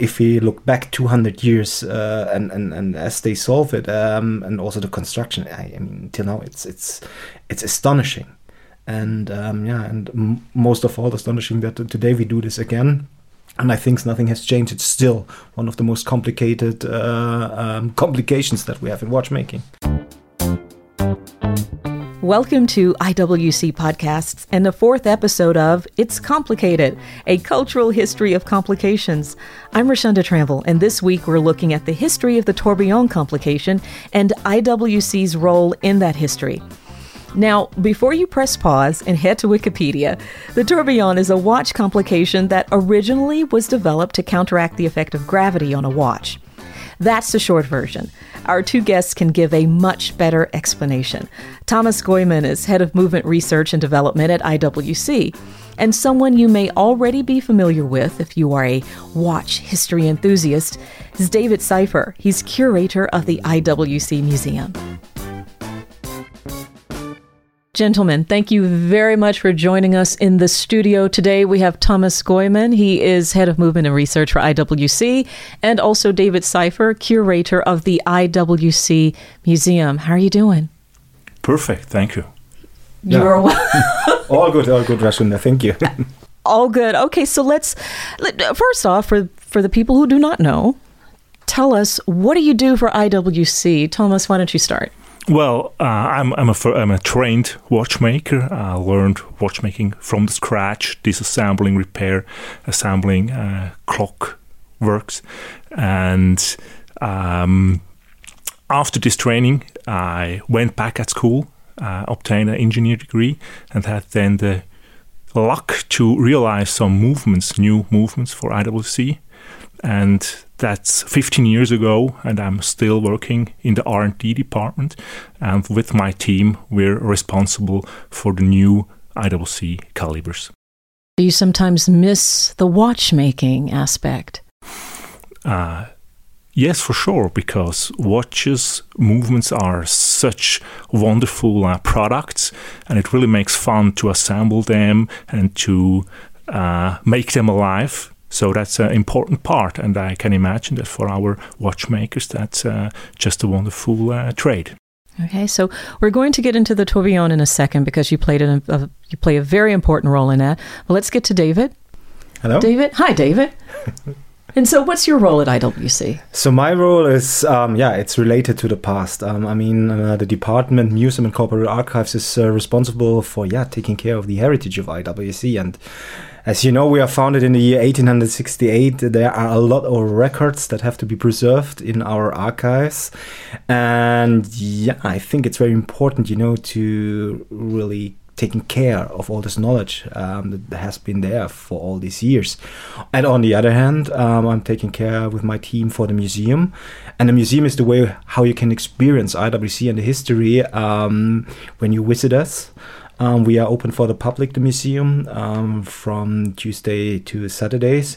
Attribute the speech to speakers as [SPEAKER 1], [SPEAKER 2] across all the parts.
[SPEAKER 1] if we look back 200 years uh, and, and, and as they solve it um, and also the construction I, I, mean till now it's it's it's astonishing and um, yeah and m- most of all astonishing that today we do this again and I think nothing has changed. It's still one of the most complicated uh, um, complications that we have in watchmaking.
[SPEAKER 2] Welcome to IWC Podcasts and the fourth episode of It's Complicated, a cultural history of complications. I'm Rashonda Tramble, and this week we're looking at the history of the tourbillon complication and IWC's role in that history. Now, before you press pause and head to Wikipedia, the tourbillon is a watch complication that originally was developed to counteract the effect of gravity on a watch. That's the short version. Our two guests can give a much better explanation. Thomas Gäumann is head of movement research and development at IWC, and someone you may already be familiar with if you are a watch history enthusiast is David Seyffer. He's curator of the IWC Museum. Gentlemen, thank you very much for joining us in the studio today. We have Thomas Gäumann. He is head of movement and research for IWC, and also David Seyffer, curator of the IWC Museum. How are you doing?
[SPEAKER 3] Perfect. Thank you.
[SPEAKER 2] You're yeah.
[SPEAKER 1] all good, all good, Rashonda. Thank you.
[SPEAKER 2] all good. Okay, so let's let, first off, for for the people who do not know, tell us what do you do for IWC? Thomas, why don't you start?
[SPEAKER 3] Well, uh, I'm I'm a I'm a trained watchmaker. I learned watchmaking from the scratch, disassembling, repair, assembling uh, clock works, and um, after this training, I went back at school, uh, obtained an engineer degree, and had then the luck to realize some movements, new movements for IWC, and that's 15 years ago and i'm still working in the r&d department and with my team. We're responsible for the new iwc calibers.
[SPEAKER 2] Do you sometimes miss the watchmaking aspect?
[SPEAKER 3] Uh, yes for sure because watches movements are such wonderful uh, products and it really makes fun to assemble them and to uh, make them alive so that's an important part, and I can imagine that for our watchmakers, that's uh, just a wonderful uh, trade.
[SPEAKER 2] Okay, so we're going to get into the tourbillon in a second because you played a, a, you play a very important role in that. But let's get to David.
[SPEAKER 1] Hello,
[SPEAKER 2] David. Hi, David. And so, what's your role at IWC?
[SPEAKER 1] So, my role is, um, yeah, it's related to the past. Um, I mean, uh, the department, Museum and Corporate Archives, is uh, responsible for, yeah, taking care of the heritage of IWC. And as you know, we are founded in the year 1868. There are a lot of records that have to be preserved in our archives. And yeah, I think it's very important, you know, to really taking care of all this knowledge um, that has been there for all these years. And on the other hand, um, I'm taking care with my team for the museum. And the museum is the way how you can experience IWC and the history um, when you visit us. Um, we are open for the public, the museum, um, from Tuesday to Saturdays.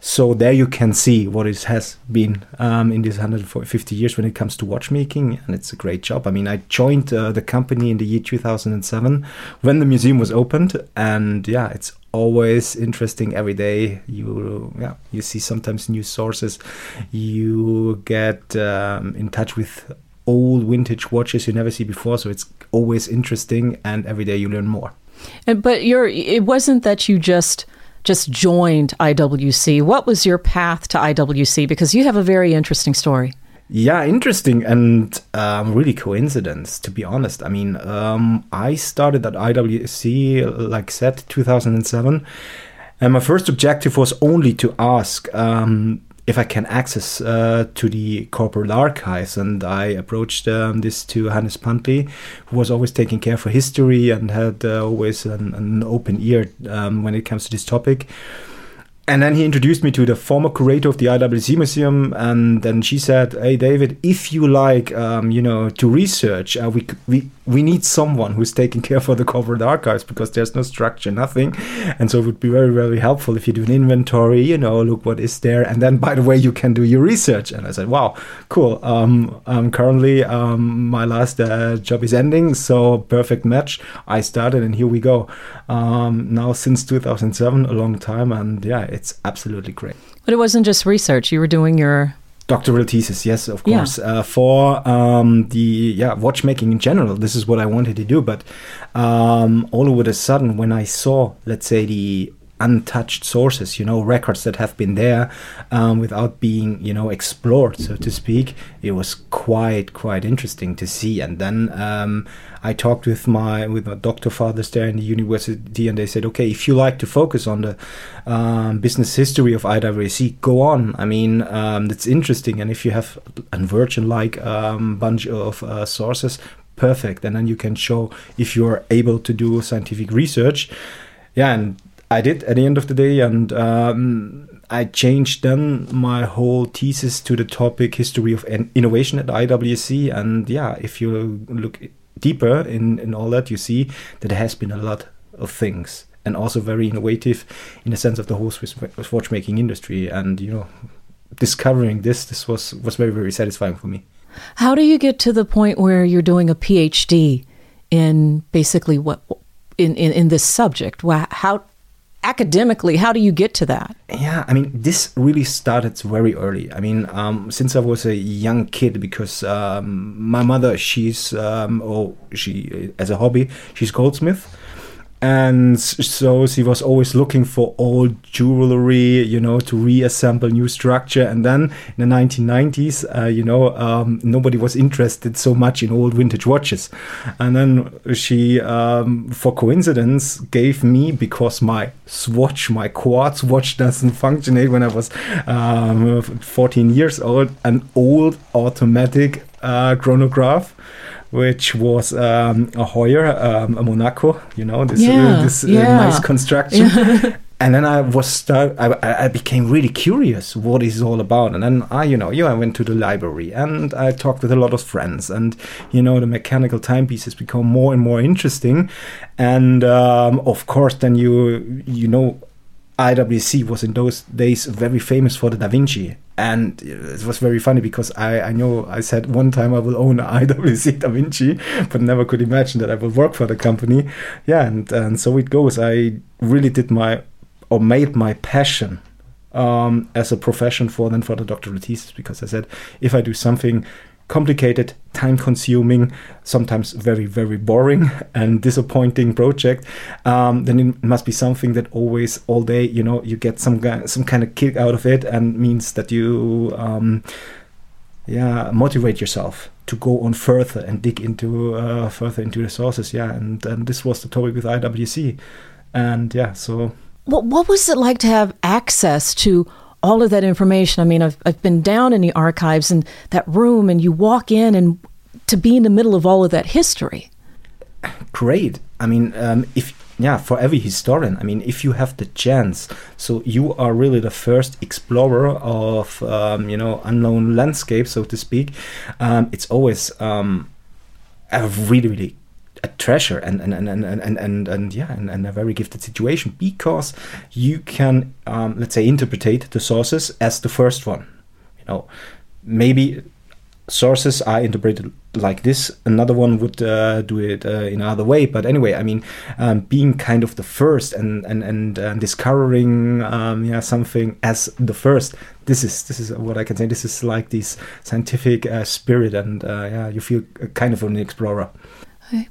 [SPEAKER 1] So there you can see what it has been um, in these 150 years when it comes to watchmaking, and it's a great job. I mean, I joined uh, the company in the year 2007 when the museum was opened, and yeah, it's always interesting every day. You yeah, you see sometimes new sources, you get um, in touch with old vintage watches you never see before. So it's always interesting, and every day you learn more.
[SPEAKER 2] And, but you're it wasn't that you just just joined IWC. What was your path to IWC? Because you have a very interesting story.
[SPEAKER 1] Yeah, interesting and um, really coincidence, to be honest. I mean, um, I started at IWC, like said, 2007. And my first objective was only to ask um, if I can access uh, to the corporate archives. And I approached um, this to Hannes Pantli, who was always taking care for history and had uh, always an, an, open ear um, when it comes to this topic. And then he introduced me to the former curator of the IWC Museum, and then she said, "Hey, David, if you like, um, you know, to research, uh, we we we need someone who's taking care for the corporate archives because there's no structure, nothing. And so it would be very, very helpful if you do an inventory, you know, look what is there. And then, by the way, you can do your research. And I said, wow, cool. Um, um, currently, um, my last uh, job is ending. So perfect match. I started and here we go. Um, now since 2007, a long time. And yeah, it's absolutely great.
[SPEAKER 2] But it wasn't just research. You were doing your
[SPEAKER 1] doctoral thesis yes of course yeah. uh, for um, the yeah watchmaking in general this is what i wanted to do but um, all of a sudden when i saw let's say the untouched sources, you know, records that have been there um, without being, you know, explored, so to speak. It was quite, quite interesting to see. And then um, I talked with my with my doctor fathers there in the university, and they said, okay, if you like to focus on the um, business history of IWC, go on. I mean, um, that's interesting. And if you have a Virgin-like um, bunch of uh, sources, perfect. And then you can show if you're able to do scientific research. Yeah, and I did at the end of the day, and um, I changed then my whole thesis to the topic history of innovation at IWC. And yeah, if you look deeper in, in all that, you see that there has been a lot of things and also very innovative in the sense of the whole Swiss watchmaking industry. And you know, discovering this, this was was very very satisfying for me.
[SPEAKER 2] How do you get to the point where you're doing a PhD in basically what in in, in this subject? How academically how do you get to that?
[SPEAKER 1] Yeah i mean this really started very early. I mean um, since i was a young kid because um, my mother she's um, oh she as a hobby she's goldsmith and so she was always looking for old jewelry you know to reassemble new structure. And then in the 1990s uh, you know um, nobody was interested so much in old vintage watches. And then she um, for coincidence gave me because my swatch my quartz watch doesn't function when i was um, 14 years old an old automatic uh, chronograph which was um, a Heuer, um, a Monaco, you know, this, uh, yeah, uh, this yeah. uh, nice construction. Yeah. and then I was start, I, I became really curious what is all about. And then I, you know, yeah, I went to the library and I talked with a lot of friends. And you know, the mechanical timepieces become more and more interesting. And um, of course, then you you know, IWC was in those days very famous for the Da Vinci and it was very funny because I, I know I said one time I will own IWC Da Vinci, but never could imagine that I will work for the company. Yeah, and, and so it goes. I really did my or made my passion um, as a profession for then for the doctoral thesis because I said if I do something complicated, time consuming, sometimes very, very boring and disappointing project, um, then it must be something that always, all day, you know, you get some, some kind of kick out of it and means that you, um, yeah, motivate yourself to go on further and dig into uh, further into the sources. Yeah, and, and this was the topic with IWC. And yeah, so.
[SPEAKER 2] What, what was it like to have access to all of that information. I mean, I've, I've been down in the archives and that room, and you walk in and to be in the middle of all of that history.
[SPEAKER 1] Great. I mean, um, if yeah, for every historian, I mean, if you have the chance, so you are really the first explorer of um, you know unknown landscape, so to speak. Um, it's always um, a really really a treasure and and and and and and, and yeah and, and, a very gifted situation because you can um, let's say interpret the sources as the first one you know. Maybe sources are interpreted like this another one would uh, do it uh, in another way but anyway i mean um, being kind of the first and and and uh, discovering um, yeah something as the first this is this is what i can say this is like this scientific uh, spirit and uh, yeah you feel kind of an explorer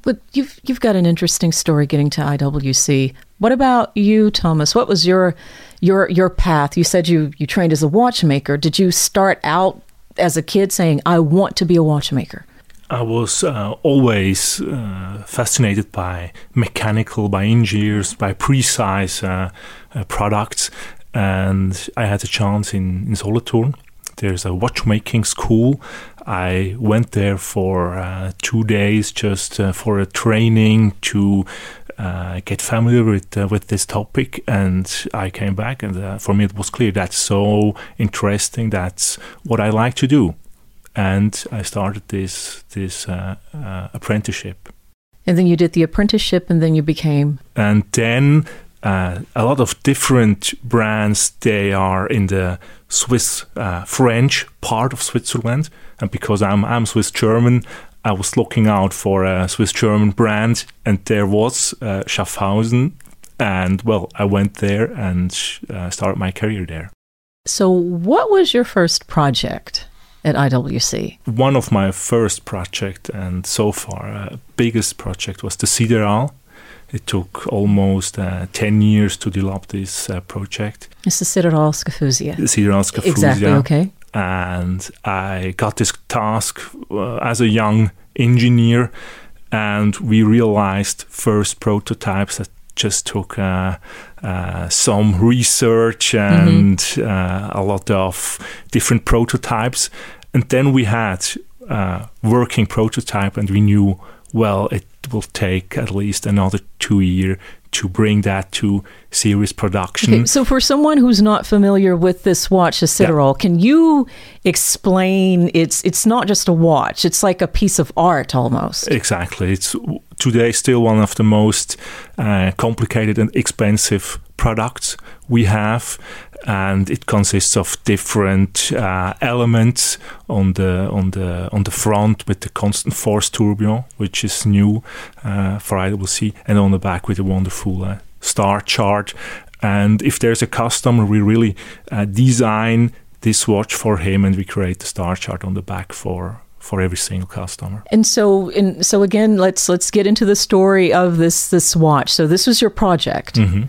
[SPEAKER 2] but you've you've got an interesting story getting to IWC. What about you, Thomas? What was your your your path? You said you you trained as a watchmaker. Did you start out as a kid saying, "I want to be a watchmaker"?
[SPEAKER 3] I was uh, always uh, fascinated by mechanical, by engineers, by precise uh, uh products, and I had a chance in in Solothurn. There's a watchmaking school I went there for uh, two days just uh, for a training to uh, get familiar with uh, with this topic, and I came back, and uh, for me it was clear that's so interesting. That's what I like to do, and I started this this uh, apprenticeship
[SPEAKER 2] And then you did the apprenticeship, and then you became.
[SPEAKER 3] And then uh, a lot of different brands. They are in the Swiss uh, French part of Switzerland, and because I'm I'm Swiss German, I was looking out for a Swiss German brand, and there was uh, Schaffhausen, and well, I went there and uh, started my career there.
[SPEAKER 2] So, what was your first project at IWC?
[SPEAKER 3] One of my first project, and so far uh, biggest project, was the Sidérale. It took almost uh, 10 years to develop this uh, project.
[SPEAKER 2] It's the Sidérale Scafusia.
[SPEAKER 3] The Sidérale Scafusia.
[SPEAKER 2] Exactly, okay.
[SPEAKER 3] And I got this task uh, as a young engineer, and we realized first prototypes that just took uh, uh, some research and mm-hmm. uh, a lot of different prototypes. And then we had uh, working prototype, and we knew well it will take at least another two years to bring that to series production.
[SPEAKER 2] Okay, so, for someone who's not familiar with this watch, the Sidérale, yeah. can you explain? It's it's not just a watch; it's like a piece of art almost.
[SPEAKER 3] Exactly. It's today still one of the most uh, complicated and expensive products we have and it consists of different uh, elements on the on the on the front with the constant force tourbillon, which is new uh, for IWC, and on the back with a wonderful uh, star chart. And if there's a customer, we really uh, design this watch for him, and we create the star chart on the back for for every single customer.
[SPEAKER 2] And so, in, so again, let's let's get into the story of this this watch. So this was your project.
[SPEAKER 3] Mm-hmm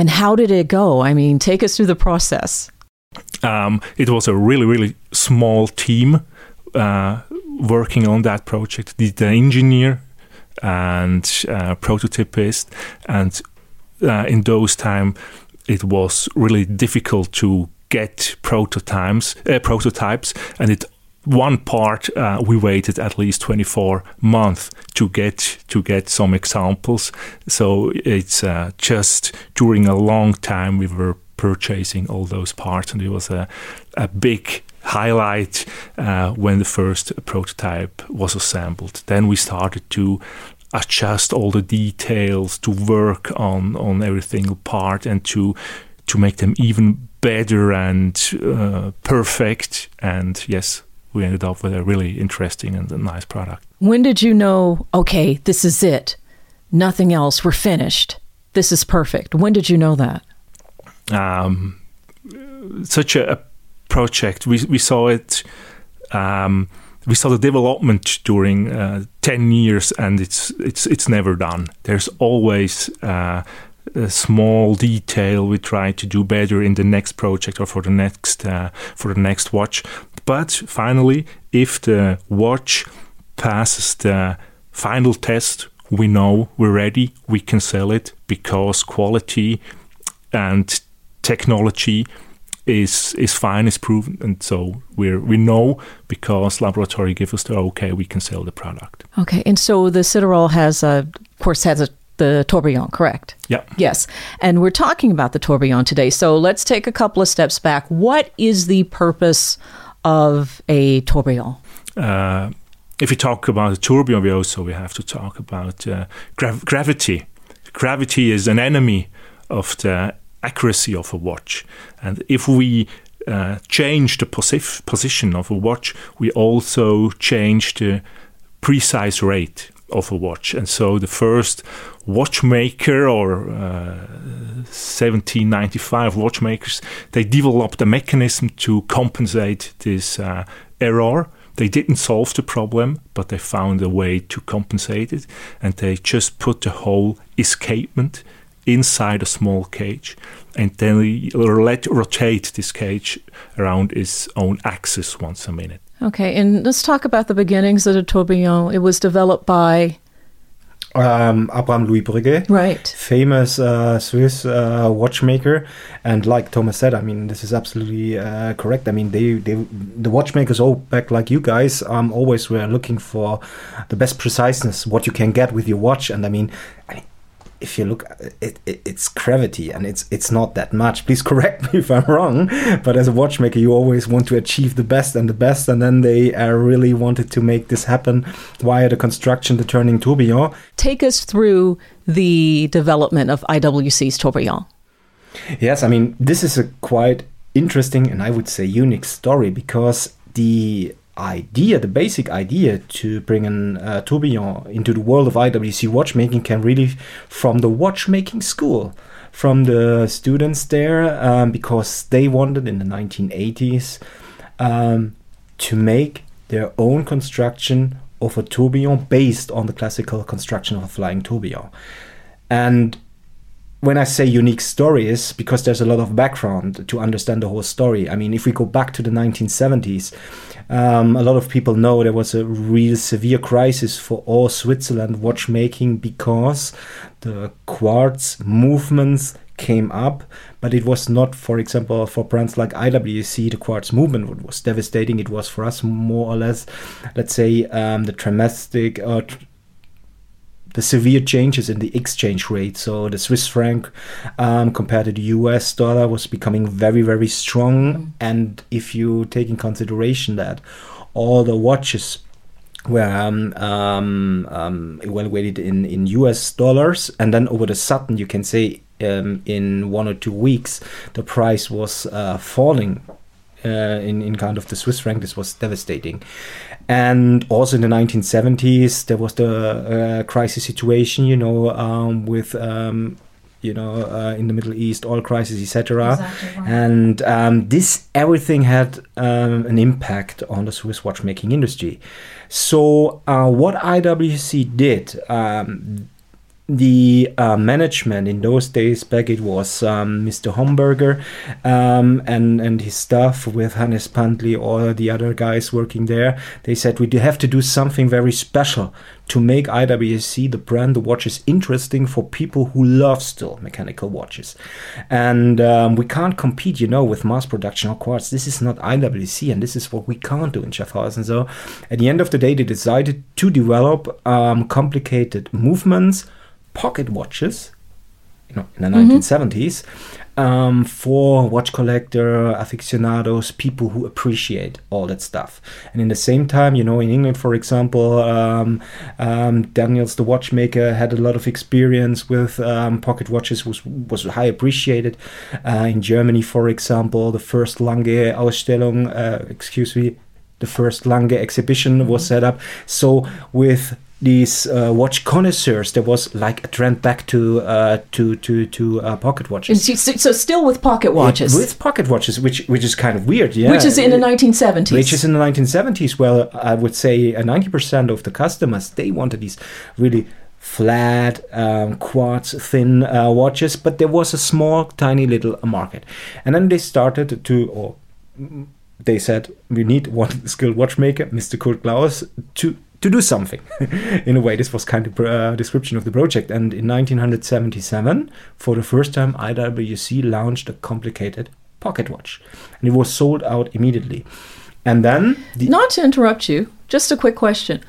[SPEAKER 2] and how did it go? I mean, take us through the process.
[SPEAKER 3] Um, it was a really, really small team uh, working on that project. The, the engineer and uh, prototypist, and uh, in those time, it was really difficult to get prototypes. Uh, prototypes, and it one part uh, we waited at least 24 months to get to get some examples. So it's uh, just during a long time we were purchasing all those parts and it was a, a big highlight uh, when the first prototype was assembled. Then we started to adjust all the details to work on on every single part and to to make them even better and uh, perfect. And yes we ended up with a really interesting and nice product.
[SPEAKER 2] When did you know, okay, this is it? Nothing else. We're finished. This is perfect. When did you know that?
[SPEAKER 3] Um, such a, a, project, we, we saw it. Um, we saw the development during uh, 10 years and it's it's it's never done there's always uh, a small detail we try to do better in the next project or for the next uh, for the next watch but finally, if the watch passes the final test, we know we're ready, we can sell it because quality and technology is is fine, is proven, and so we we know because laboratory give us the okay, we can sell the product.
[SPEAKER 2] Okay, and so the Sidérale has a, of course, has a the tourbillon, correct?
[SPEAKER 3] Yeah.
[SPEAKER 2] Yes. And we're talking about the tourbillon today. So let's take a couple of steps back. What is the purpose of a tourbillon?
[SPEAKER 3] Uh, if we talk about a tourbillon, we also we have to talk about uh, grav- gravity. Gravity is an enemy of the accuracy of a watch, and if we uh, change the posi- position of a watch, we also change the precise rate of a watch. And so the first watchmaker or uh, 1795 watchmakers, they developed a mechanism to compensate this uh, error. They didn't solve the problem, but they found a way to compensate it. And they just put the whole escapement inside a small cage and then let rotate this cage around its own axis once a minute.
[SPEAKER 2] Okay, and let's talk about the beginnings of the tourbillon. It was developed by
[SPEAKER 1] um, Abraham Louis Breguet,
[SPEAKER 2] right?
[SPEAKER 1] Famous uh, Swiss uh, watchmaker, and like Thomas said, I mean this is absolutely uh, correct. I mean they, they the watchmakers all back like you guys um, always were looking for the best preciseness what you can get with your watch, and I mean, I mean if you look, it, it, it's gravity, and it's it's not that much. Please correct me if I'm wrong, but as a watchmaker, you always want to achieve the best and the best, and then they uh, really wanted to make this happen via the construction, the turning tourbillon.
[SPEAKER 2] Take us through the development of IWC's tourbillon.
[SPEAKER 1] Yes, I mean this is a quite interesting and I would say unique story because the idea, the basic idea to bring an uh, tourbillon into the world of IWC watchmaking came really from the watchmaking school, from the students there, um, because they wanted in the 1980s um, to make their own construction of a tourbillon based on the classical construction of a flying tourbillon. And when I say unique stories, because there's a lot of background to understand the whole story. I mean, if we go back to the 1970s, um, a lot of people know there was a real severe crisis for all Switzerland watchmaking because the quartz movements came up, but it was not, for example, for brands like IWC, the quartz movement was devastating. It was for us more or less, let's say, um, the dramatic or the severe changes in the exchange rate. So the Swiss franc um, compared to the US dollar was becoming very, very strong. Mm. And if you take in consideration that all the watches were um, um, um evaluated in, in US dollars, and then over the sudden, you can say um, in one or two weeks, the price was uh, falling uh, in, in kind of the Swiss franc. This was devastating. And also in the 1970s, there was the uh, crisis situation, you know, um, with um, you know, uh, in the Middle East, oil crisis, etc. Exactly right. And um, this everything had um, an impact on the Swiss watchmaking industry. So uh, what IWC did, um, the uh, management in those days back it was um, Mr. Homberger um, and and his staff with Hannes Pantli or the other guys working there they said we have to do something very special to make IWC the brand the watches interesting for people who love still mechanical watches and um, we can't compete you know with mass production of quartz this is not IWC and this is what we can't do in Schaffhausen so at the end of the day they decided to develop um, complicated movements pocket watches you know, in the mm-hmm. 1970s um, for watch collector aficionados, people who appreciate all that stuff. And in the same time, you know, in England, for example, um, um, Daniels the watchmaker had a lot of experience with um, pocket watches, was was high appreciated. Uh, in Germany, for example, the first Lange Ausstellung, uh, excuse me, the first Lange exhibition was mm-hmm. set up. So with these uh, watch connoisseurs, there was like a trend back to uh, to to to uh, pocket watches.
[SPEAKER 2] So, so, still with pocket watches.
[SPEAKER 1] It, with pocket watches, which which is kind of weird, yeah.
[SPEAKER 2] Which is in the 1970s.
[SPEAKER 1] Which is in the 1970s. Well, I would say 90% of the customers they wanted these really flat um, quartz thin uh, watches, but there was a small, tiny little market, and then they started to or they said we need one skilled watchmaker, Mr. Kurt Klaus, to to do something. in a way, this was kind of uh, description of the project. And in 1977, for the first time, IWC launched a complicated pocket watch, and it was sold out immediately. And then,
[SPEAKER 2] the not to interrupt you, just a quick question: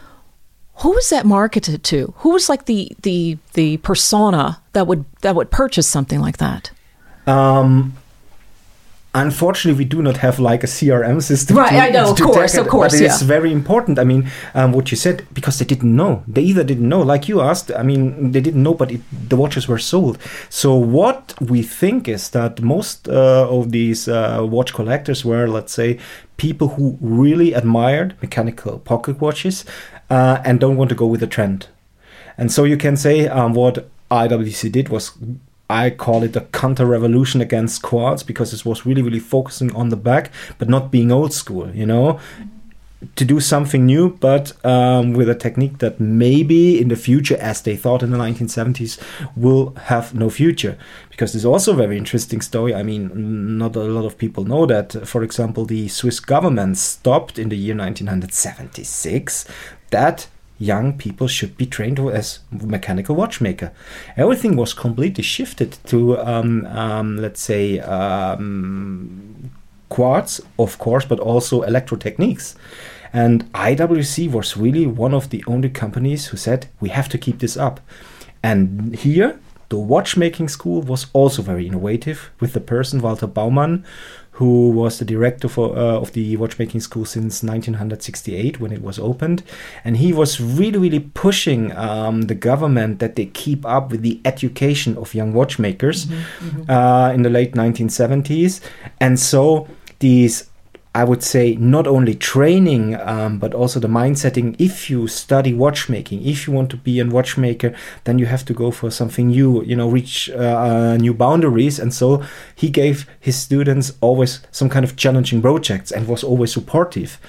[SPEAKER 2] Who was that marketed to? Who was like the the the persona that would that would purchase something like that?
[SPEAKER 1] Um, unfortunately we do not have like a crm system
[SPEAKER 2] right to, i know of course of course
[SPEAKER 1] but
[SPEAKER 2] yeah.
[SPEAKER 1] it's very important. I mean um, what you said because they didn't know. They either didn't know like you asked i mean they didn't know but it, the watches were sold. So what we think is that most uh, of these uh, watch collectors were let's say people who really admired mechanical pocket watches uh, and don't want to go with the trend. And so you can say um, what iwc did was I call it a counter revolution against quartz because it was really, really focusing on the back, but not being old school, you know? To do something new, but um, with a technique that maybe in the future, as they thought in the 1970s, will have no future. Because there's also a very interesting story. I mean, not a lot of people know that. For example, the Swiss government stopped in the year 1976 that young people should be trained as mechanical watchmaker. Everything was completely shifted to, um, um, let's say, um, quartz, of course, but also electrotechniques. And IWC was really one of the only companies who said, we have to keep this up. And here, The watchmaking school was also very innovative with the person Walter Baumann, who was the director for, uh, of the watchmaking school since 1968 when it was opened. And he was really, really pushing um, the government that they keep up with the education of young watchmakers mm-hmm, mm-hmm. Uh, in the late 1970s. And so these I would say not only training, um, but also the mindsetting. If you study watchmaking, if you want to be a watchmaker, then you have to go for something new, you know, reach uh, uh, new boundaries. And so he gave his students always some kind of challenging projects and was always supportive.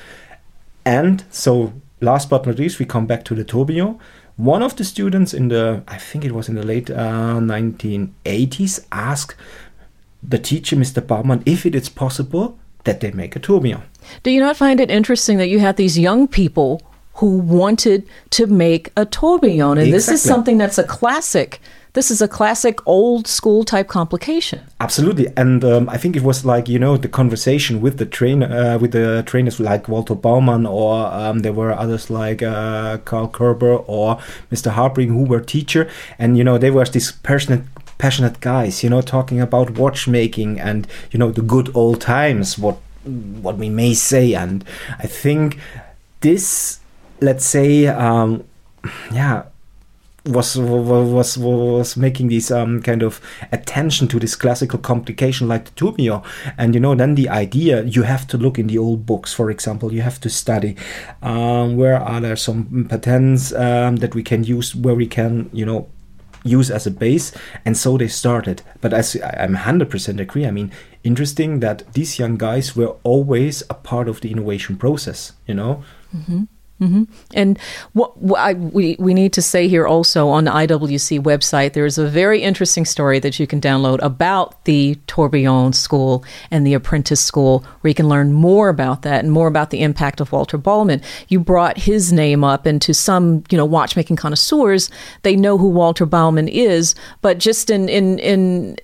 [SPEAKER 1] And so, last but not least, we come back to the tourbillon. One of the students in the, I think it was in the late uh, 1980s, asked the teacher, Mr. Baumann, if it is possible that they make a tourbillon.
[SPEAKER 2] Do you not find it interesting that you have these young people who wanted to make a tourbillon? And exactly. this is something that's a classic. This is a classic old school type complication.
[SPEAKER 1] Absolutely, and um, I think it was like you know the conversation with the trainer, uh, with the trainers like Walter Baumann or um, there were others like uh, Karl Kerber or Mr. Harpring who were teacher, and you know they were this passionate passionate guys, you know, talking about watchmaking and you know the good old times, what what we may say, and I think this, let's say, um, yeah, was was was was making this um, kind of attention to this classical complication like the tourbillon and you know then the idea you have to look in the old books for example you have to study um, where are there some patents um, that we can use where we can you know use as a base and so they started but as i'm 100% agree i mean interesting that these young guys were always a part of the innovation process you know
[SPEAKER 2] mm-hmm. Mm-hmm. And what, what I, we we need to say here also on the IWC website, there's a very interesting story that you can download about the Tourbillon School and the Apprentice School, where you can learn more about that and more about the impact of Walter Baumann. You brought his name up, and to some you know watchmaking connoisseurs, they know who Walter Baumann is. But just in in in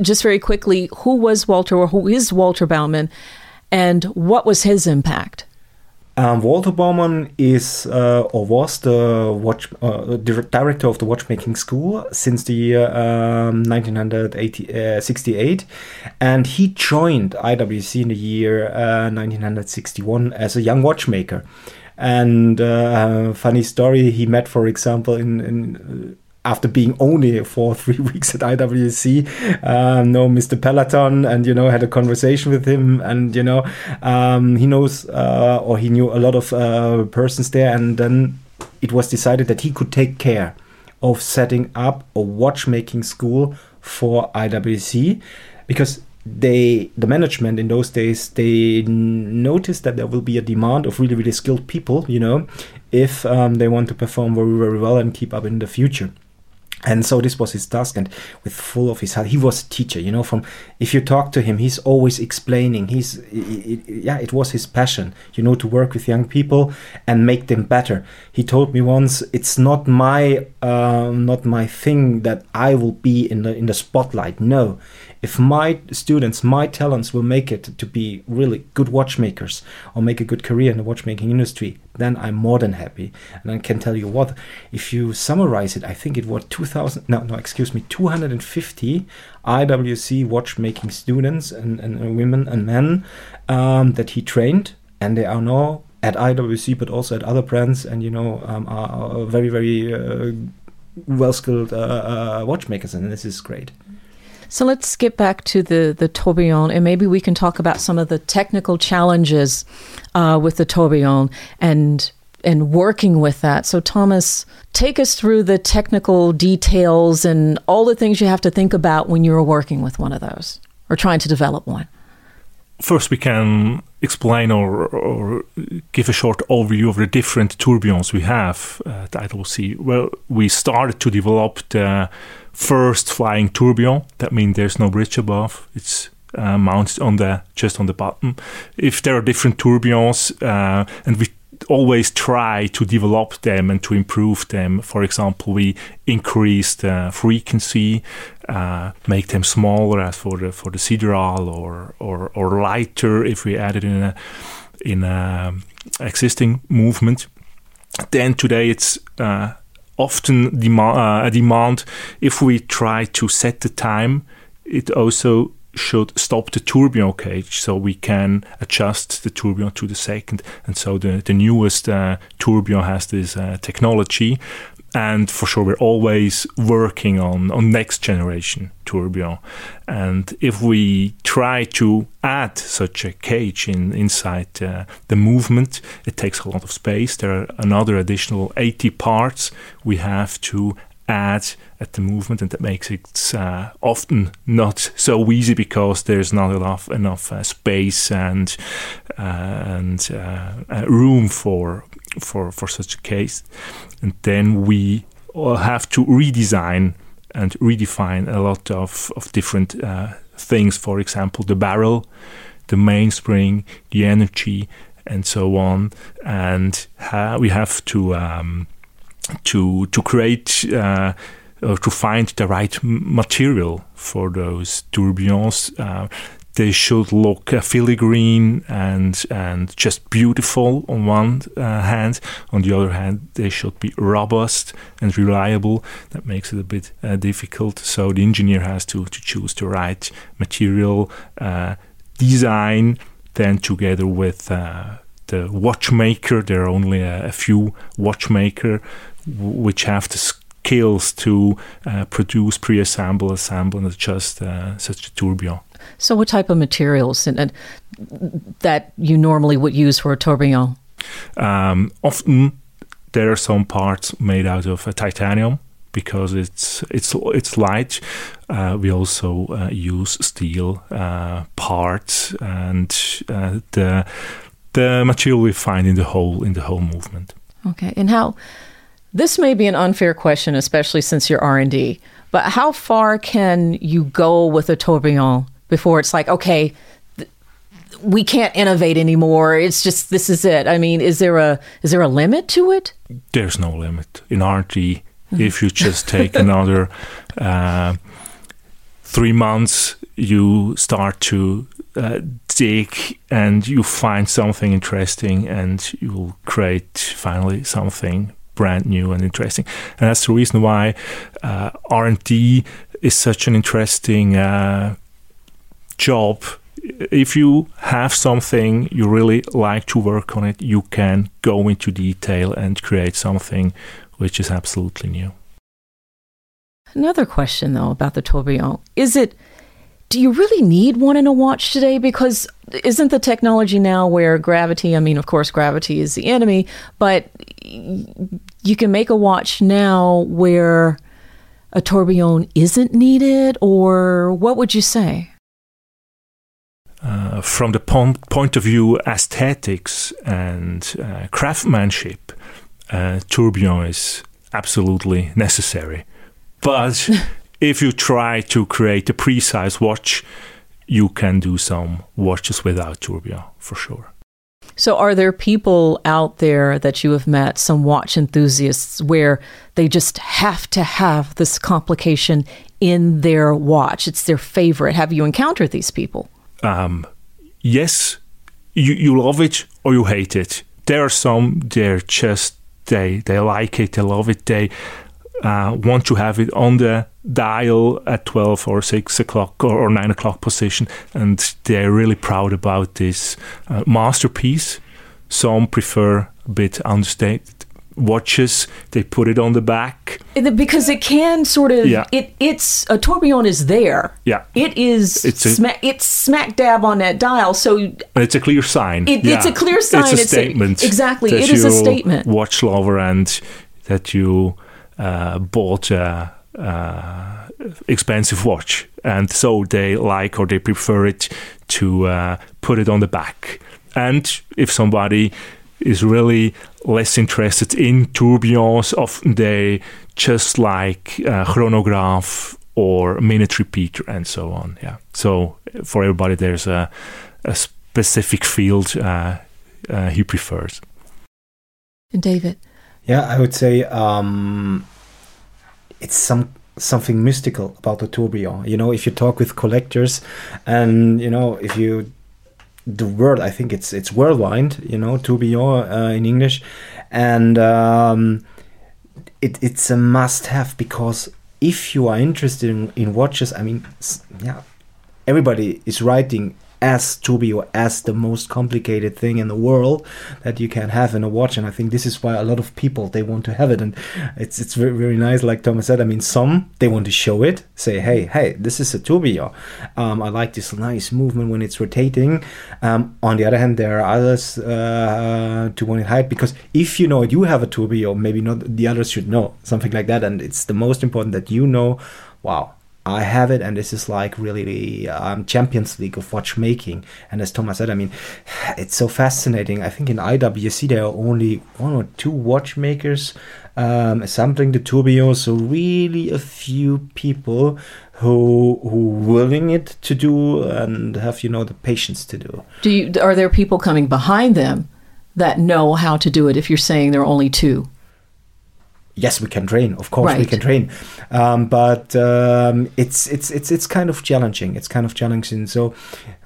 [SPEAKER 2] just very quickly, who was Walter or who is Walter Baumann, and what was his impact?
[SPEAKER 1] Um, Walter Baumann is uh, or was the watch uh, director of the watchmaking school since the year um, 1968, uh, and he joined IWC in the year 1961 uh, as a young watchmaker. And uh, funny story, he met, for example, in, in after being only for three weeks at IWC, um, know Mr. Pellaton and, you know, had a conversation with him and, you know, um, he knows uh, or he knew a lot of uh, persons there. And then it was decided that he could take care of setting up a watchmaking school for IWC because they the management in those days they noticed that there will be a demand of really really skilled people you know if um, they want to perform very very well and keep up in the future and so this was his task and with full of his heart he was a teacher you know from if you talk to him he's always explaining he's it, it, yeah it was his passion you know to work with young people and make them better. He told me once it's not my uh, not my thing that i will be in the in the spotlight no if my students, my talents will make it to be really good watchmakers or make a good career in the watchmaking industry, then I'm more than happy. And I can tell you what, if you summarize it, I think it was 2000, no, no, excuse me, 250 IWC watchmaking students and, and women and men um, that he trained, and they are now at IWC, but also at other brands, and you know, um, are, are, very, very uh, well skilled uh, uh, watchmakers, and this is great.
[SPEAKER 2] So let's get back to the, the tourbillon, and maybe we can talk about some of the technical challenges uh, with the tourbillon and and working with that. So Thomas, take us through the technical details and all the things you have to think about when you're working with one of those or trying to develop one.
[SPEAKER 3] First, we can explain or, or give a short overview of the different tourbillons we have at IWC. Well, we started to develop the first flying tourbillon. That means there's no bridge above. It's uh, mounted on the just on the bottom. If there are different tourbillons, uh, and we always try to develop them and to improve them. For example, we increase the frequency, uh, make them smaller as for the for the Sidérale, or or or lighter if we add it in a in a existing movement. Then today it's uh, often uh, a demand if we try to set the time it also should stop the tourbillon cage so we can adjust the tourbillon to the second. And so the, the newest uh, tourbillon has this uh, technology and for sure we're always working on on next generation tourbillon. And if we try to add such a cage in inside uh, the movement it takes a lot of space. There are another additional 80 parts we have to add at the movement, and that makes it uh, often not so easy because there's not enough enough uh, space and uh, and uh, uh, room for for for such a case, and then we have to redesign and redefine a lot of of different things. For example, the barrel, the mainspring, the energy, and so on, and we have to. Um, to to create uh, or to find the right material for those tourbillons. Uh, they should look uh, filigree and and just beautiful on one uh, hand. On the other hand, they should be robust and reliable. That makes it a bit uh, difficult. So the engineer has to, to choose the right material, uh, design, then together with uh, the watchmaker. There are only a, a few watchmaker which have the skills to uh, produce, pre-assemble, assemble, and adjust such a tourbillon.
[SPEAKER 2] So, what type of materials and, and that you normally would use for a tourbillon?
[SPEAKER 3] Um, often there are some parts made out of uh, titanium because it's it's it's light. Uh, we also uh, use steel uh, parts and uh, the the material we find in the whole in the whole movement.
[SPEAKER 2] Okay, and how this may be an unfair question, especially since you're R and D. But how far can you go with a tourbillon before it's like, okay, th- we can't innovate anymore. It's just this is it. I mean, is there a is there a limit to it?
[SPEAKER 3] There's no limit in R and D. If you just take another uh, three months, you start to uh, dig and you find something interesting, and you will create finally something brand new and interesting. And that's the reason why uh, R&D is such an interesting uh, job. If you have something you really like to work on it, you can go into detail and create something which is absolutely new.
[SPEAKER 2] Another question, though, about the tourbillon is it do you really need one in a watch today? Because isn't the technology now where gravity, I mean, of course, gravity is the enemy, but you can make a watch now where a tourbillon isn't needed, or what would you say?
[SPEAKER 3] Uh, from the po- point of view aesthetics and uh, craftsmanship, uh, tourbillon is absolutely necessary. But if you try to create a precise watch, you can do some watches without tourbillon for sure.
[SPEAKER 2] So, are there people out there that you have met, some watch enthusiasts, where they just have to have this complication in their watch? It's their favorite. Have you encountered these people?
[SPEAKER 3] Um, yes, you, you love it or you hate it. There are some, they're just, they, they like it, they love it, they uh, want to have it on the dial at 12 or 6 o'clock or, or 9 o'clock position and they're really proud about this uh, masterpiece some prefer a bit understated watches they put it on the back.
[SPEAKER 2] Because it can sort of yeah. it it's a tourbillon is there.
[SPEAKER 3] Yeah.
[SPEAKER 2] It is it's, a, smack, it's smack dab on that dial so
[SPEAKER 3] it's a clear sign.
[SPEAKER 2] It,
[SPEAKER 3] yeah.
[SPEAKER 2] it's a clear sign.
[SPEAKER 3] It's a it's statement
[SPEAKER 2] a, exactly it is a statement.
[SPEAKER 3] watch lover and that you uh, bought a, uh, expensive watch, and so they like or they prefer it to uh, put it on the back. And if somebody is really less interested in tourbillons, often they just like uh, chronograph or minute repeater and so on. Yeah. So for everybody, there's a, a specific field uh, uh, he prefers.
[SPEAKER 2] And David.
[SPEAKER 1] Yeah, I would say um, it's some something mystical about the tourbillon. You know, if you talk with collectors, and you know, if you the word I think it's it's worldwide. You know, tourbillon uh, in English, and um, it, it's a must-have because if you are interested in, in watches, I mean, yeah, everybody is writing as tourbillon as the most complicated thing in the world that you can have in a watch. And i think this is why a lot of people they want to have it. And it's it's very, very nice like thomas said. I mean some they want to show it say hey hey this is a tourbillon um, i like this nice movement when it's rotating. Um, on the other hand there are others uh, to want it hide because if you know you have a tourbillon maybe not the others should know something like that. And it's the most important that you know wow I have it, and this is like really the um, Champions League of watchmaking. And as Thomas said, I mean, it's so fascinating. I think in IWC there are only one or two watchmakers um, assembling the tourbillon, so really a few people who who willing it to do and have you know the patience to do.
[SPEAKER 2] Do you? Are there people coming behind them that know how to do it? If you're saying there are only two
[SPEAKER 1] yes, we can train. Of course,
[SPEAKER 2] right.
[SPEAKER 1] we can train, um, but um, it's it's it's it's kind of challenging. It's kind of challenging. So,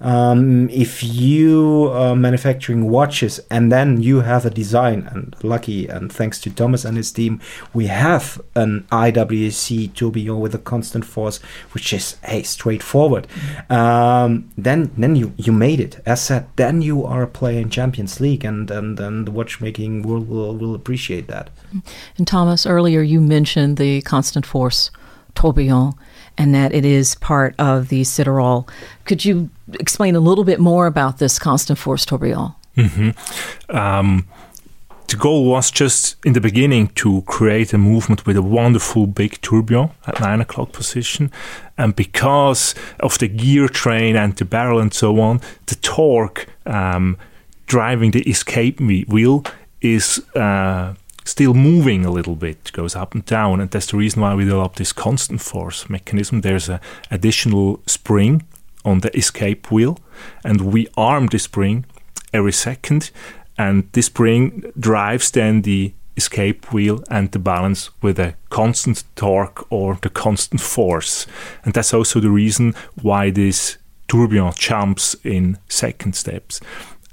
[SPEAKER 1] um, if you are manufacturing watches and then you have a design, and lucky and thanks to Thomas and his team, we have an IWC tourbillon with a constant force, which is hey straightforward. Um, then then you you made it. As said, then you are a player in Champions League, and and, and the watchmaking world will will appreciate that.
[SPEAKER 2] And Thomas, earlier you mentioned the constant force tourbillon and that it is part of the Sidérale. Could you explain a little bit more about this constant force tourbillon?
[SPEAKER 3] Mm-hmm. Um, the goal was just in the beginning to create a movement with a wonderful big tourbillon at nine o'clock position. And because of the gear train and the barrel and so on, the torque um, driving the escape wheel is uh, still moving a little bit, goes up and down, and that's the reason why we developed this constant force mechanism. There's an additional spring on the escape wheel, and we arm the spring every second, and this spring drives then the escape wheel and the balance with a constant torque or the constant force. And that's also the reason why this tourbillon jumps in second steps.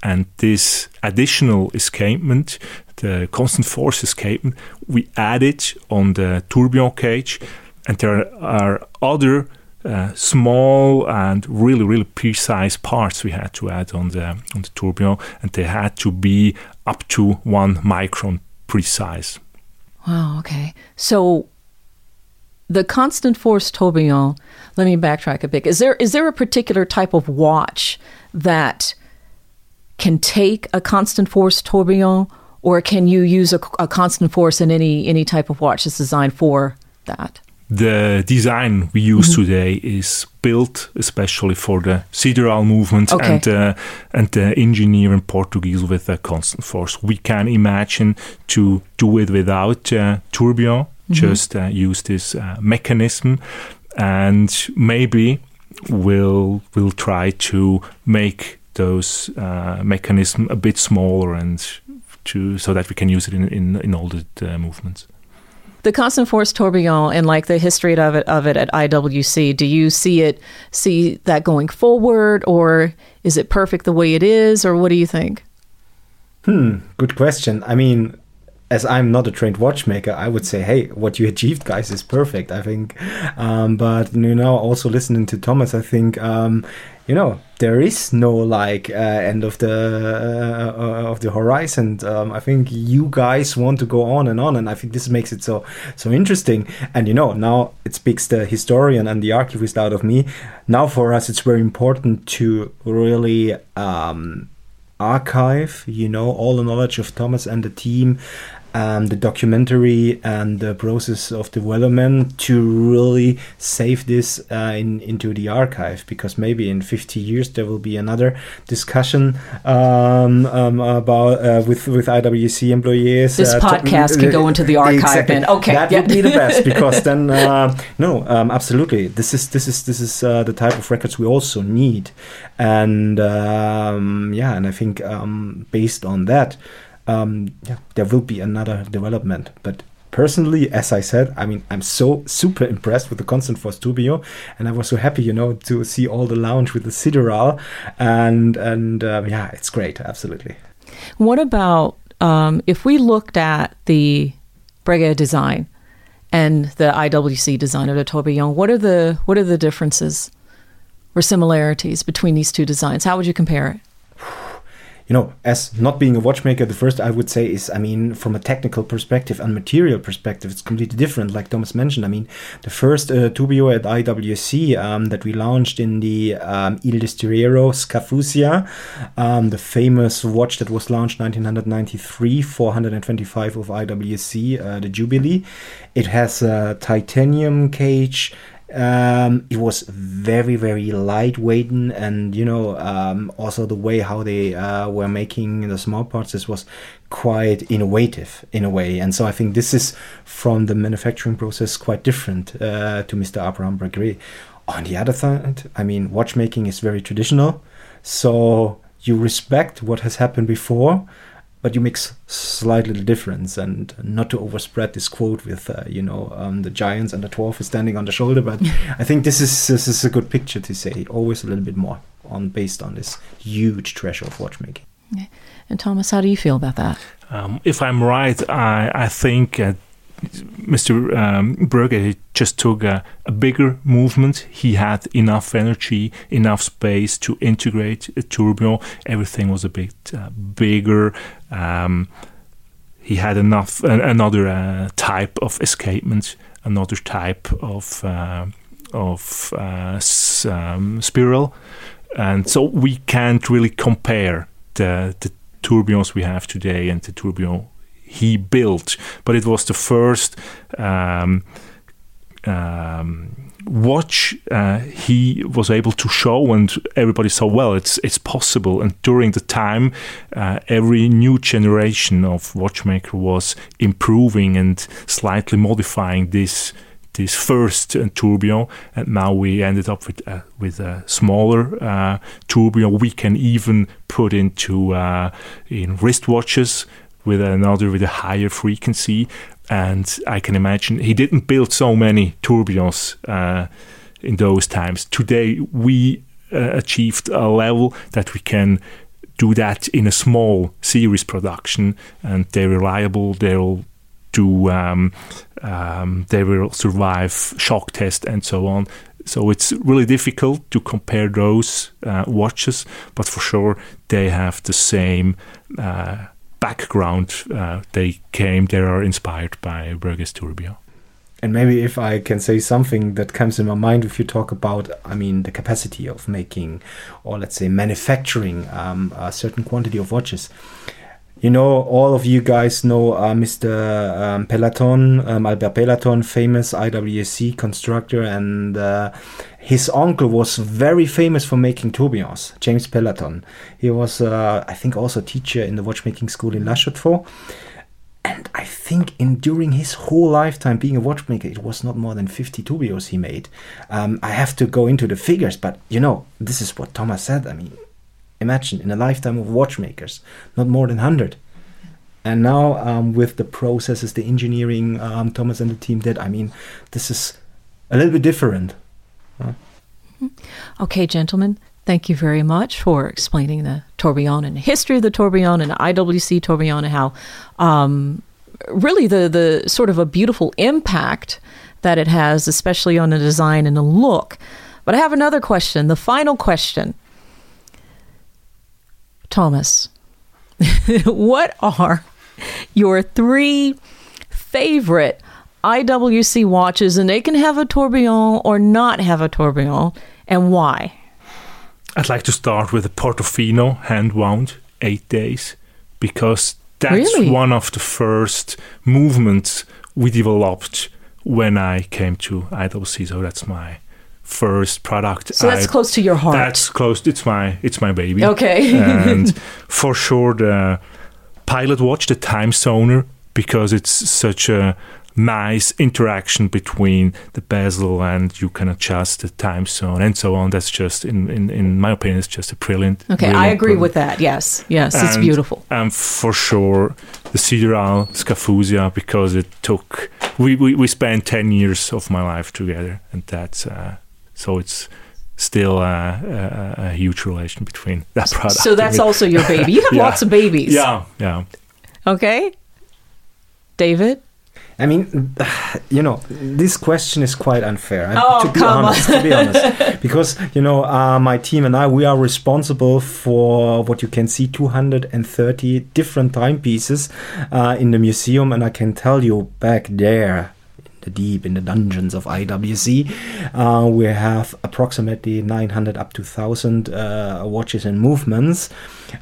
[SPEAKER 3] And this additional escapement the constant force escapement, we add it on the tourbillon cage, and there are other uh, small and really really precise parts we had to add on the on the tourbillon, and they had to be up to one micron precise.
[SPEAKER 2] Wow. Okay. So the constant force tourbillon. Let me backtrack a bit. Is there is there a particular type of watch that can take a constant force tourbillon? or can you use a, a constant force in any any type of watch that's designed for that?
[SPEAKER 3] The design we use mm-hmm. today is built especially for the Sidérale movement
[SPEAKER 2] okay.
[SPEAKER 3] and uh, and the engineer in Portuguese with a constant force. We can imagine to do it without uh, tourbillon, mm-hmm. just uh, use this uh, mechanism, and maybe we'll we'll try to make those uh, mechanism a bit smaller and to so that we can use it in in, in all the uh, movements.
[SPEAKER 2] The constant force tourbillon and like the history of it of it at IWC, do you see it see that going forward, or is it perfect the way it is, or what do you think?
[SPEAKER 1] Hmm, good question. I mean, as I'm not a trained watchmaker, I would say, hey, what you achieved, guys, is perfect. I think, um, but you know, also listening to Thomas, I think, um, you know, there is no like uh, end of the uh, uh, of the horizon. Um, I think you guys want to go on and on, and I think this makes it so so interesting. And you know, now it speaks the historian and the archivist out of me. Now, for us, it's very important to really. Um, archive you know all the knowledge of thomas and the team um, the documentary and the process of development to really save this uh, in, into the archive because maybe in 50 years there will be another discussion um, um, about uh, with with IWC employees.
[SPEAKER 2] This
[SPEAKER 1] uh,
[SPEAKER 2] podcast can go into the archive
[SPEAKER 1] exactly.
[SPEAKER 2] then. Okay,
[SPEAKER 1] that would be the best because then uh, no, um, absolutely. This is this is this is uh, the type of records we also need, and um, yeah, and I think um, based on that um, yeah, there will be another development. But personally, as I said, I mean, I'm so super impressed with the Constant Force Tourbillon, and I was so happy, you know, to see all the lounge with the Sidérale, and and um, yeah, it's great, absolutely.
[SPEAKER 2] What about um, if we looked at the Breguet design? and the IWC design of the tourbillon. What are the what are the differences or similarities between these two designs? How would you compare it?
[SPEAKER 1] You know, as not being a watchmaker, the first I would say is, I mean, from a technical perspective and material perspective, it's completely different. Like Thomas mentioned, I mean, the first uh, Tourbillon at IWC um, that we launched in the um, Il Destriero Scafusia, um, the famous watch that was launched 1993, 425 of IWC, uh, the Jubilee. It has a titanium cage um, it was very very lightweight and you know um, also the way how they uh, were making the small parts this was quite innovative in a way and so I think this is from the manufacturing process quite different uh, to Mr. Abraham Breguet. On the other side, I mean watchmaking is very traditional, so you respect what has happened before but you make slight little difference and not to overspread this quote with uh, you know um, the giants and the dwarf is standing on the shoulder but i think this is this is a good picture to say always a little bit more on based on this huge treasure of watchmaking
[SPEAKER 2] and thomas how do you feel about that
[SPEAKER 3] um, if i'm right i i think uh, Mr. Um, Breguet just took a, a, bigger movement. He had enough energy, enough space to integrate a tourbillon. Everything was a bit uh, bigger. Um, he had enough another uh, type of escapement, another type of uh, of uh, um, spiral, and so we can't really compare the the tourbillons we have today and the tourbillon he built, but it was the first um, um, watch uh, he was able to show, and everybody saw well it's it's possible. And during the time, uh, every new generation of watchmaker was improving and slightly modifying this this first uh, tourbillon, and now we ended up with uh, with a smaller uh, tourbillon. We can even put into uh, in wristwatches with another with a higher frequency. And I can imagine he didn't build so many tourbillons uh, in those times. Today we uh, achieved a level that we can do that in a small series production, and they're reliable. They'll do. Um, um, they will survive shock test and so on. So it's really difficult to compare those uh, watches, but for sure they have the same uh, background uh, they came, they are inspired by Breguet's Tourbillon.
[SPEAKER 1] And maybe if I can say something that comes in my mind, if you talk about, I mean, the capacity of making, or let's say manufacturing um, a certain quantity of watches. You know, all of you guys know uh, Mr. Um, Pellaton, um, Albert Pellaton, famous IWC constructor, and uh, his uncle was very famous for making tourbillons, James Pellaton. He was, uh, I think, also a teacher in the watchmaking school in La Chaux-de-Fonds. And I think in during his whole lifetime being a watchmaker, it was not more than 50 tourbillons he made. Um, I have to go into the figures, but you know, this is what Thomas said. I mean, imagine in a lifetime of watchmakers, not more than 100. And now um, with the processes, the engineering um, Thomas and the team did, I mean, this is a little bit different.
[SPEAKER 2] Okay, gentlemen, thank you very much for explaining the tourbillon and the history of the tourbillon and IWC tourbillon and how um, really the, the sort of a beautiful impact that it has, especially on the design and the look. But I have another question, the final question. Thomas, what are your three favorite IWC watches, and they can have a tourbillon or not have a tourbillon, and why?
[SPEAKER 3] I'd like to start with the Portofino hand wound, eight days, because that's really? one of the first movements we developed when I came to IWC. So that's my first product.
[SPEAKER 2] So that's I, close to your heart.
[SPEAKER 3] That's close. It's my it's my baby.
[SPEAKER 2] Okay.
[SPEAKER 3] and for sure, the pilot watch, the Timezoner, because it's such a nice interaction between the bezel and you can adjust the time zone and so on. That's just, in, in, in my opinion, it's just a brilliant.
[SPEAKER 2] Okay,
[SPEAKER 3] brilliant
[SPEAKER 2] I agree product. with that. Yes, yes, and, it's beautiful.
[SPEAKER 3] And for sure, the Sidérale Scafusia because it took we, we, we spent ten years of my life together, and that's uh, so it's still uh, a, a, huge relation between that product.
[SPEAKER 2] So that's also your baby. You have yeah. lots of babies.
[SPEAKER 3] Yeah, yeah.
[SPEAKER 2] Okay, David.
[SPEAKER 1] I mean, you know, this question is quite unfair.
[SPEAKER 2] Oh,
[SPEAKER 1] to be
[SPEAKER 2] come
[SPEAKER 1] honest,
[SPEAKER 2] on.
[SPEAKER 1] to be honest, because you know, uh, my team and I, we are responsible for what you can see 230 different timepieces uh, in the museum, and I can tell you back there. The deep in the dungeons of IWC, uh, we have approximately 900 up to 1,000 uh, watches and movements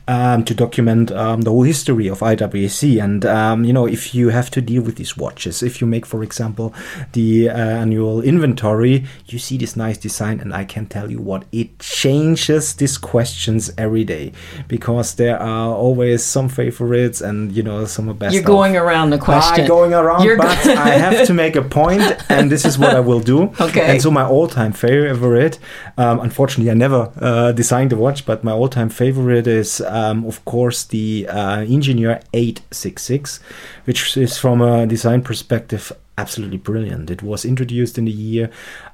[SPEAKER 1] um, to document um, the whole history of IWC. And um, you know, if you have to deal with these watches, if you make, for example, the uh, annual inventory, you see this nice design, and I can tell you what it changes these questions every day because there are always some favorites, and you know, some are best.
[SPEAKER 2] You're going around the question.
[SPEAKER 1] I'm going around,
[SPEAKER 2] You're
[SPEAKER 1] but I have to make a point, and this is what I will do.
[SPEAKER 2] Okay.
[SPEAKER 1] And so my all-time favorite, um, unfortunately, I never uh, designed a watch, but my all-time favorite is, um, of course, the uh, Engineer 866, which is from a design perspective absolutely brilliant. It was introduced in the year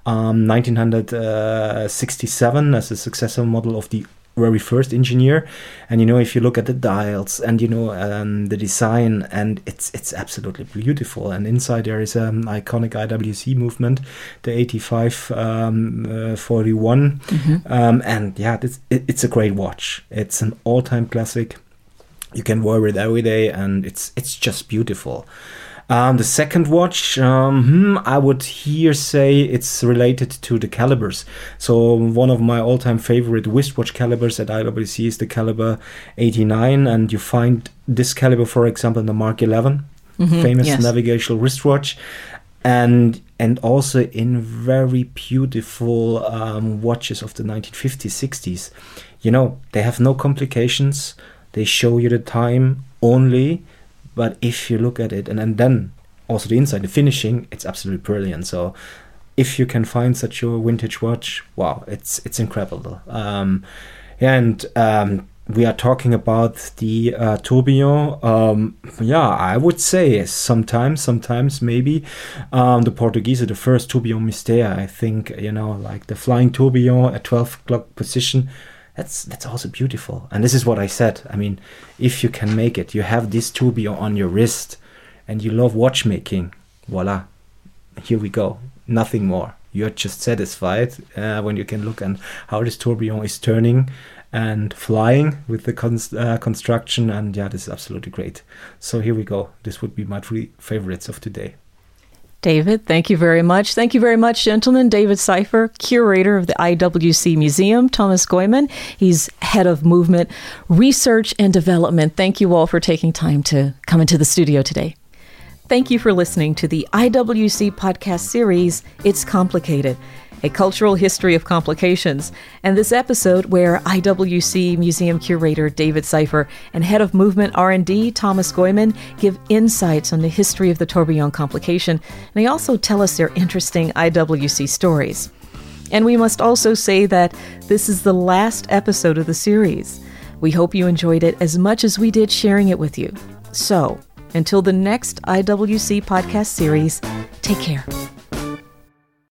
[SPEAKER 1] um, 1967 as a successor model of the very first engineer. And you know if you look at the dials and you know um, the design and it's it's absolutely beautiful. And inside there is an iconic IWC movement the 85 um, uh, 41 um, and yeah it's, it, it's a great watch. It's an all-time classic. You can wear it every day and it's it's just beautiful um, the second watch, um, hmm, I would here say it's related to the calibers. So one of my all-time favorite wristwatch calibers at IWC is the caliber 89, and you find this caliber, for example, in the Mark 11, famous
[SPEAKER 2] yes.
[SPEAKER 1] navigational wristwatch, and and also in very beautiful um, watches of the 1950s, 60s. You know, they have no complications. They show you the time only but if you look at it and, and then also the inside the finishing it's absolutely brilliant so if you can find such a vintage watch wow it's it's incredible um and um we are talking about the uh, tourbillon. Um, yeah, I would say sometimes, sometimes maybe um, the Portuguese, are the first tourbillon mystère. I think you know, like the flying tourbillon at twelve o'clock position that's that's also beautiful. And this is what i said. I mean if you can make it you have this tourbillon on your wrist and you love watchmaking voila here we go. Nothing more. You're just satisfied uh, when you can look and how this tourbillon is turning and flying with the cons- uh, construction. And yeah this is absolutely great. So here we go. This would be my three favorites of today
[SPEAKER 2] David, thank you very much. Thank you very much, gentlemen. David Seyffer, curator of the IWC Museum, Thomas Gäumann, he's head of movement research and development. Thank you all for taking time to come into the studio today. Thank you for listening to the IWC podcast series, It's Complicated, a cultural history of complications, and this episode where IWC museum curator David Seyffer and head of movement R&D Thomas Gäumann give insights on the history of the tourbillon complication, and they also tell us their interesting IWC stories. And we must also say that this is the last episode of the series. We hope you enjoyed it as much as we did sharing it with you. So, until the next IWC podcast series, take care.